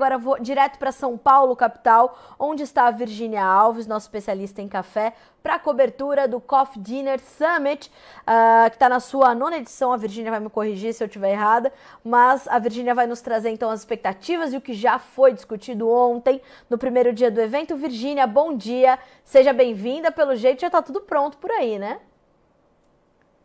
Agora vou direto para São Paulo, capital, onde está a Virgínia Alves, nossa especialista em café, para a cobertura do Coffee Dinner Summit, uh, que está na sua nona edição. A Virgínia vai me corrigir se eu estiver errada, mas a Virgínia vai nos trazer então as expectativas e o que já foi discutido ontem, no primeiro dia do evento. Virgínia, bom dia, seja bem-vinda. Pelo jeito já está tudo pronto por aí, né?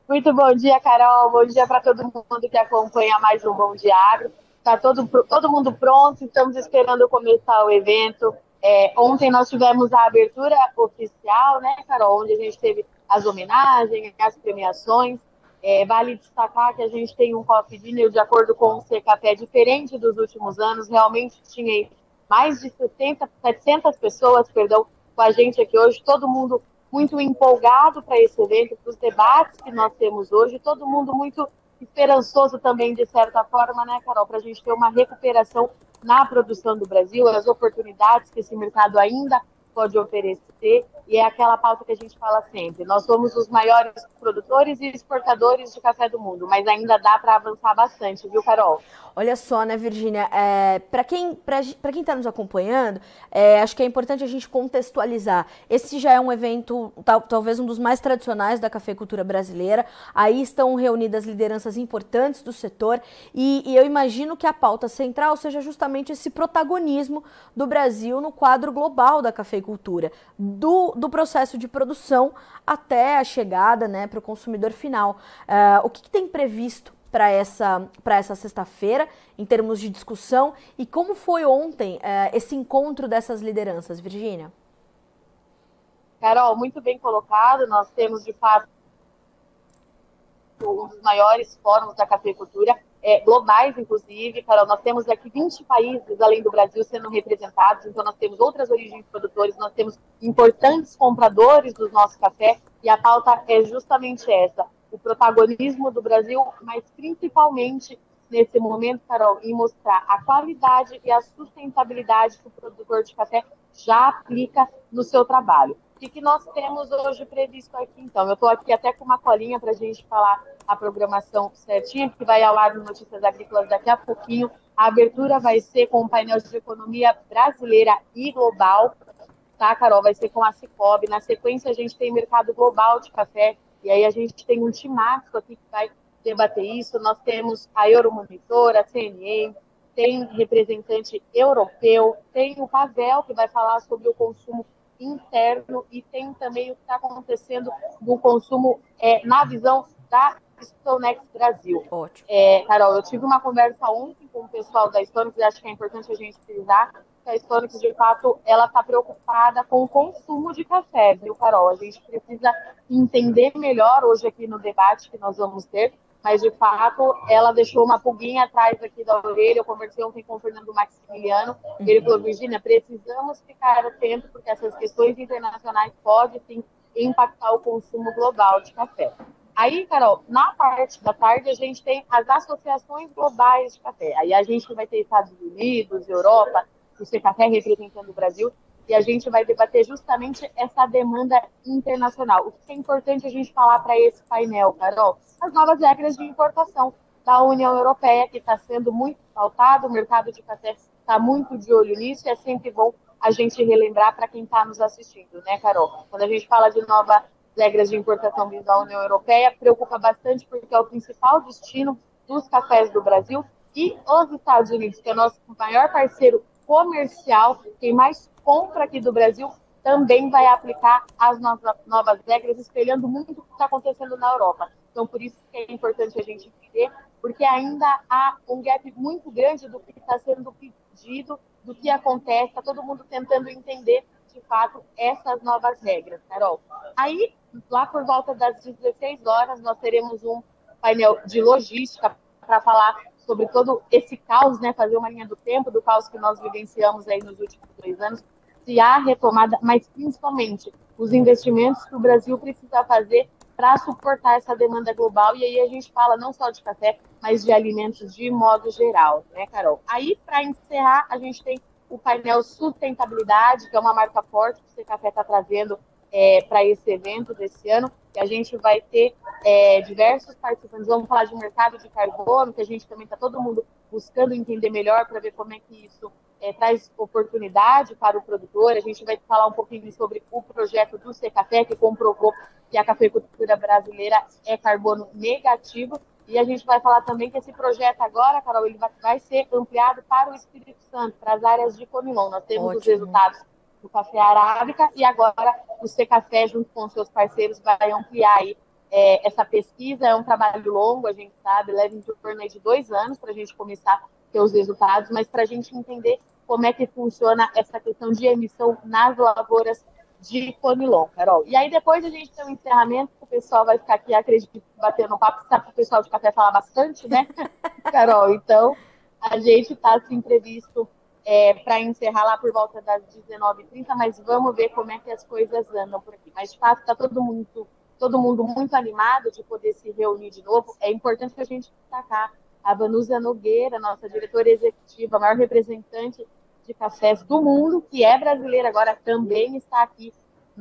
Muito bom dia, Carol. Bom dia para todo mundo que acompanha mais um Bom Agro. Está todo, todo mundo pronto, estamos esperando começar o evento. É, ontem nós tivemos a abertura oficial, né, Carol, onde a gente teve as homenagens, as premiações. É, vale destacar que a gente tem um coffee dinner de acordo com o Café diferente dos últimos anos. Realmente tinha mais de 60, 700 pessoas, perdão, com a gente aqui hoje. Todo mundo muito empolgado para esse evento, para os debates que nós temos hoje, todo mundo muito esperançoso também, de certa forma, né, Carol, para a gente ter uma recuperação na produção do Brasil, as oportunidades que esse mercado ainda pode oferecer, e é aquela pauta que a gente fala sempre. Nós somos os maiores produtores e exportadores de café do mundo, mas ainda dá para avançar bastante, viu, Carol? Olha só, né, Virgínia? É, para quem para quem está nos acompanhando, é, acho que é importante a gente contextualizar. Esse já é um evento, tal, talvez um dos mais tradicionais da cafeicultura brasileira. Aí estão reunidas lideranças importantes do setor e, e eu imagino que a pauta central seja justamente esse protagonismo do Brasil no quadro global da cafeicultura, do, do processo de produção até a chegada, né, para o consumidor final. Uh, o que, que tem previsto para essa, essa sexta-feira, em termos de discussão? E como foi ontem uh, esse encontro dessas lideranças, Virgínia? Carol, muito bem colocado. Nós temos, de fato, um dos maiores fóruns da cafeicultura, é, globais, inclusive. Carol, nós temos aqui 20 países, além do Brasil, sendo representados. Então, nós temos outras origens produtores, nós temos importantes compradores do nosso café. E a pauta é justamente essa o protagonismo do Brasil, mas principalmente nesse momento, Carol, em mostrar a qualidade e a sustentabilidade que o produtor de café já aplica no seu trabalho. O que, que nós temos hoje previsto aqui, então? Eu estou aqui até com uma colinha para a gente falar a programação certinha, que vai ao ar no Notícias Agrícolas daqui a pouquinho. A abertura vai ser com o painel de economia brasileira e global, tá, Carol? Vai ser com a Cicobi. Na sequência, a gente tem mercado global de café, e aí a gente tem um timático aqui que vai debater isso. Nós temos a Euromonitor, a CNN, tem representante europeu, tem o Pavel, que vai falar sobre o consumo interno, e tem também o que está acontecendo no consumo é, na visão da Stonex Brasil. Ótimo. É, Carol, eu tive uma conversa ontem com o pessoal da Stonex e acho que é importante a gente frisar que a Stonex, de fato, ela está preocupada com o consumo de café, viu, Carol? A gente precisa entender melhor hoje aqui no debate que nós vamos ter, mas de fato ela deixou uma pulguinha atrás aqui da orelha. Eu conversei ontem com o Fernando Maximiliano, e ele falou: Virginia, precisamos ficar atentos, porque essas questões internacionais podem sim impactar o consumo global de café. Aí, Carol, na parte da tarde a gente tem as associações globais de café. Aí a gente vai ter Estados Unidos, Europa, o Secafé representando o Brasil, e a gente vai debater justamente essa demanda internacional. O que é importante a gente falar para esse painel, Carol? As novas regras de importação da União Europeia, que está sendo muito pautado, o mercado de café está muito de olho nisso, e é sempre bom a gente relembrar para quem está nos assistindo, né, Carol? Quando a gente fala de novas regras de importação da União Europeia, preocupa bastante porque é o principal destino dos cafés do Brasil e os Estados Unidos, que é o nosso maior parceiro comercial, quem mais compra aqui do Brasil, também vai aplicar as novas regras, espelhando muito o que está acontecendo na Europa. Então, por isso que é importante a gente entender, porque ainda há um gap muito grande do que está sendo pedido, do que acontece, está todo mundo tentando entender, de fato, essas novas regras, Carol. Aí, lá por volta das 16 horas, nós teremos um painel de logística para falar sobre todo esse caos, né, fazer uma linha do tempo do caos que nós vivenciamos aí nos últimos dois anos, se há retomada, mas principalmente os investimentos que o Brasil precisa fazer para suportar essa demanda global. E aí a gente fala não só de café, mas de alimentos de modo geral, né, Carol? Aí, para encerrar, a gente tem o painel Sustentabilidade, que é uma marca forte que o Café está trazendo é, para esse evento desse ano. E a gente vai ter é, diversos participantes. Vamos falar de mercado de carbono, que a gente também está todo mundo buscando entender melhor para ver como é que isso é, traz oportunidade para o produtor. A gente vai falar um pouquinho sobre o projeto do C Café, que comprovou que a cafeicultura brasileira é carbono negativo. E a gente vai falar também que esse projeto agora, Carol, ele vai, ser ampliado para o Espírito Santo, para as áreas de Conilon. Nós temos Ótimo. os resultados do café arábica e agora o C Café, junto com seus parceiros, vai ampliar aí é, essa pesquisa. É um trabalho longo, a gente sabe, leva em torno de dois anos para a gente começar a ter os resultados, mas para a gente entender como é que funciona essa questão de emissão nas lavouras de Conilon, Carol. E aí depois a gente tem um encerramento, o pessoal vai ficar aqui, acredito, batendo papo, sabe que o pessoal de café fala bastante, né, Carol? Então, a gente está assim previsto é, para encerrar lá por volta das 19h30, mas vamos ver como é que as coisas andam por aqui. Mas de fato está todo mundo, todo mundo muito animado de poder se reunir de novo. É importante que a gente destacar a Vanusa Nogueira, nossa diretora executiva, maior representante de cafés do mundo, que é brasileira agora, também está aqui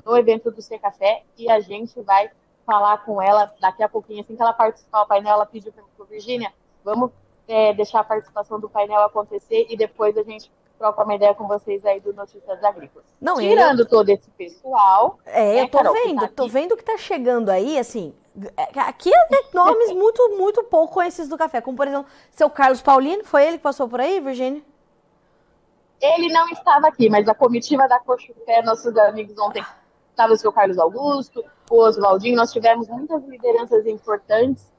no evento do C Café e a gente vai falar com ela daqui a pouquinho, assim que ela participar do painel, ela pediu para Virgínia, vamos é, deixar a participação do painel acontecer e depois a gente troca uma ideia com vocês aí do Notícias Agrícolas. Não, Tirando eu... todo esse pessoal. É, né, eu tô Carol, vendo, tá tô vendo que tá chegando aí, assim, é, aqui é nomes muito, muito pouco conhecidos do café, como por exemplo, seu Carlos Paulino, foi ele que passou por aí, Virgínia? Ele não estava aqui, mas a comitiva da Cochupé, nossos amigos ontem, estava o seu Carlos Augusto, o Oswaldinho, nós tivemos muitas lideranças importantes,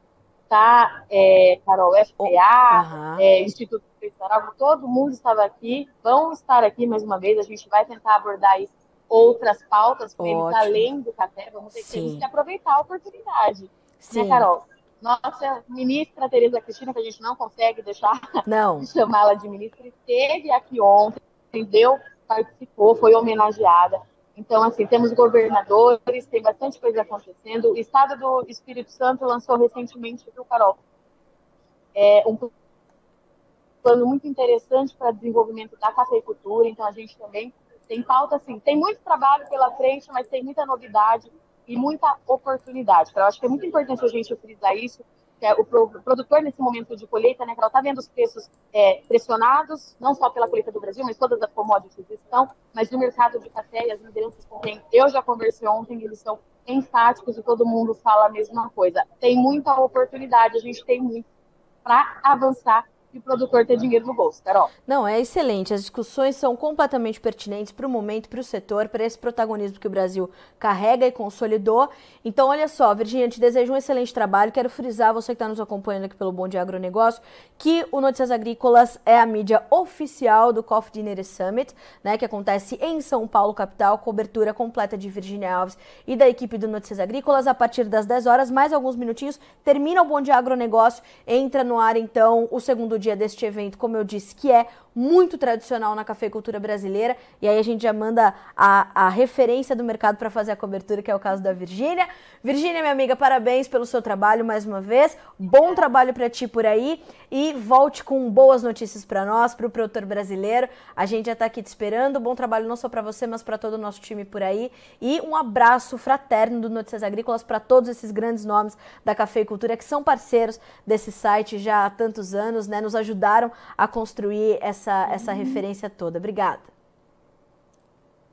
tá? É, Carol FPA, é, Instituto Federal, todo mundo estava aqui, vão estar aqui mais uma vez, a gente vai tentar abordar aí outras pautas com eles, além do café, vamos ter que, que aproveitar a oportunidade, né, Sim. né, Carol? Nossa ministra Tereza Cristina, que a gente não consegue deixar não. de chamá-la de ministra, esteve aqui ontem, entendeu? Participou, foi homenageada. Então, assim, temos governadores, tem bastante coisa acontecendo. O Estado do Espírito Santo lançou recentemente, viu, Carol? É, um plano muito interessante para desenvolvimento da cafeicultura. Então, a gente também tem pauta, assim, tem muito trabalho pela frente, mas tem muita novidade e muita oportunidade. Eu acho que é muito importante a gente frisar isso, que é o produtor nesse momento de colheita, né, ela está vendo os preços é, pressionados, não só pela colheita do Brasil, mas todas as commodities estão, mas no mercado de café e as lideranças com quem eu já conversei ontem, eles são enfáticos e todo mundo fala a mesma coisa. Tem muita oportunidade, a gente tem muito para avançar e o produtor ter dinheiro no bolso, Carol. Não, é excelente. As discussões são completamente pertinentes para o momento, para o setor, para esse protagonismo que o Brasil carrega e consolidou. Então, olha só, Virginia, te desejo um excelente trabalho. Quero frisar, você que está nos acompanhando aqui pelo Bom Dia Agronegócio, que o Notícias Agrícolas é a mídia oficial do Coffee Dinner Summit, né, que acontece em São Paulo, capital, cobertura completa de Virginia Alves e da equipe do Notícias Agrícolas a partir das 10 horas, mais alguns minutinhos, termina o Bom Dia Agronegócio, entra no ar então o segundo dia dia deste evento, como eu disse, que é muito tradicional na cafeicultura brasileira. E aí a gente já manda a, a referência do mercado para fazer a cobertura, que é o caso da Virgínia. Virgínia, minha amiga, parabéns pelo seu trabalho mais uma vez. Bom trabalho para ti por aí e volte com boas notícias para nós, para o produtor brasileiro. A gente já está aqui te esperando. Bom trabalho não só para você, mas para todo o nosso time por aí. E um abraço fraterno do Notícias Agrícolas para todos esses grandes nomes da cafeicultura que são parceiros desse site já há tantos anos, né? Nos ajudaram a construir essa essa, uhum. referência toda. Obrigada.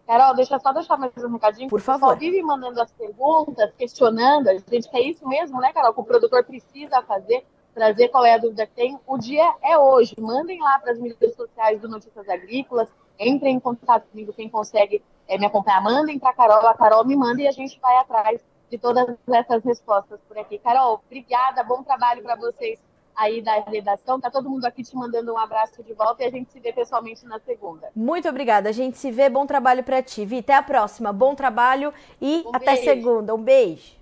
Carol, deixa eu só deixar mais um recadinho. Por favor. Só vive mandando as perguntas, questionando. A gente quer isso mesmo, né, Carol? Que o produtor precisa fazer, trazer qual é a dúvida que tem. O dia é hoje. Mandem lá para as mídias sociais do Notícias Agrícolas. Entrem em contato comigo, quem consegue é, me acompanhar. Mandem para a Carol, a Carol me manda e a gente vai atrás de todas essas respostas por aqui. Carol, obrigada, bom trabalho para vocês aí da redação. Tá todo mundo aqui te mandando um abraço de volta e a gente se vê pessoalmente na segunda. Muito obrigada. A gente se vê. Bom trabalho para ti. Vi, até a próxima. Bom trabalho e um até beijo. segunda. Um beijo.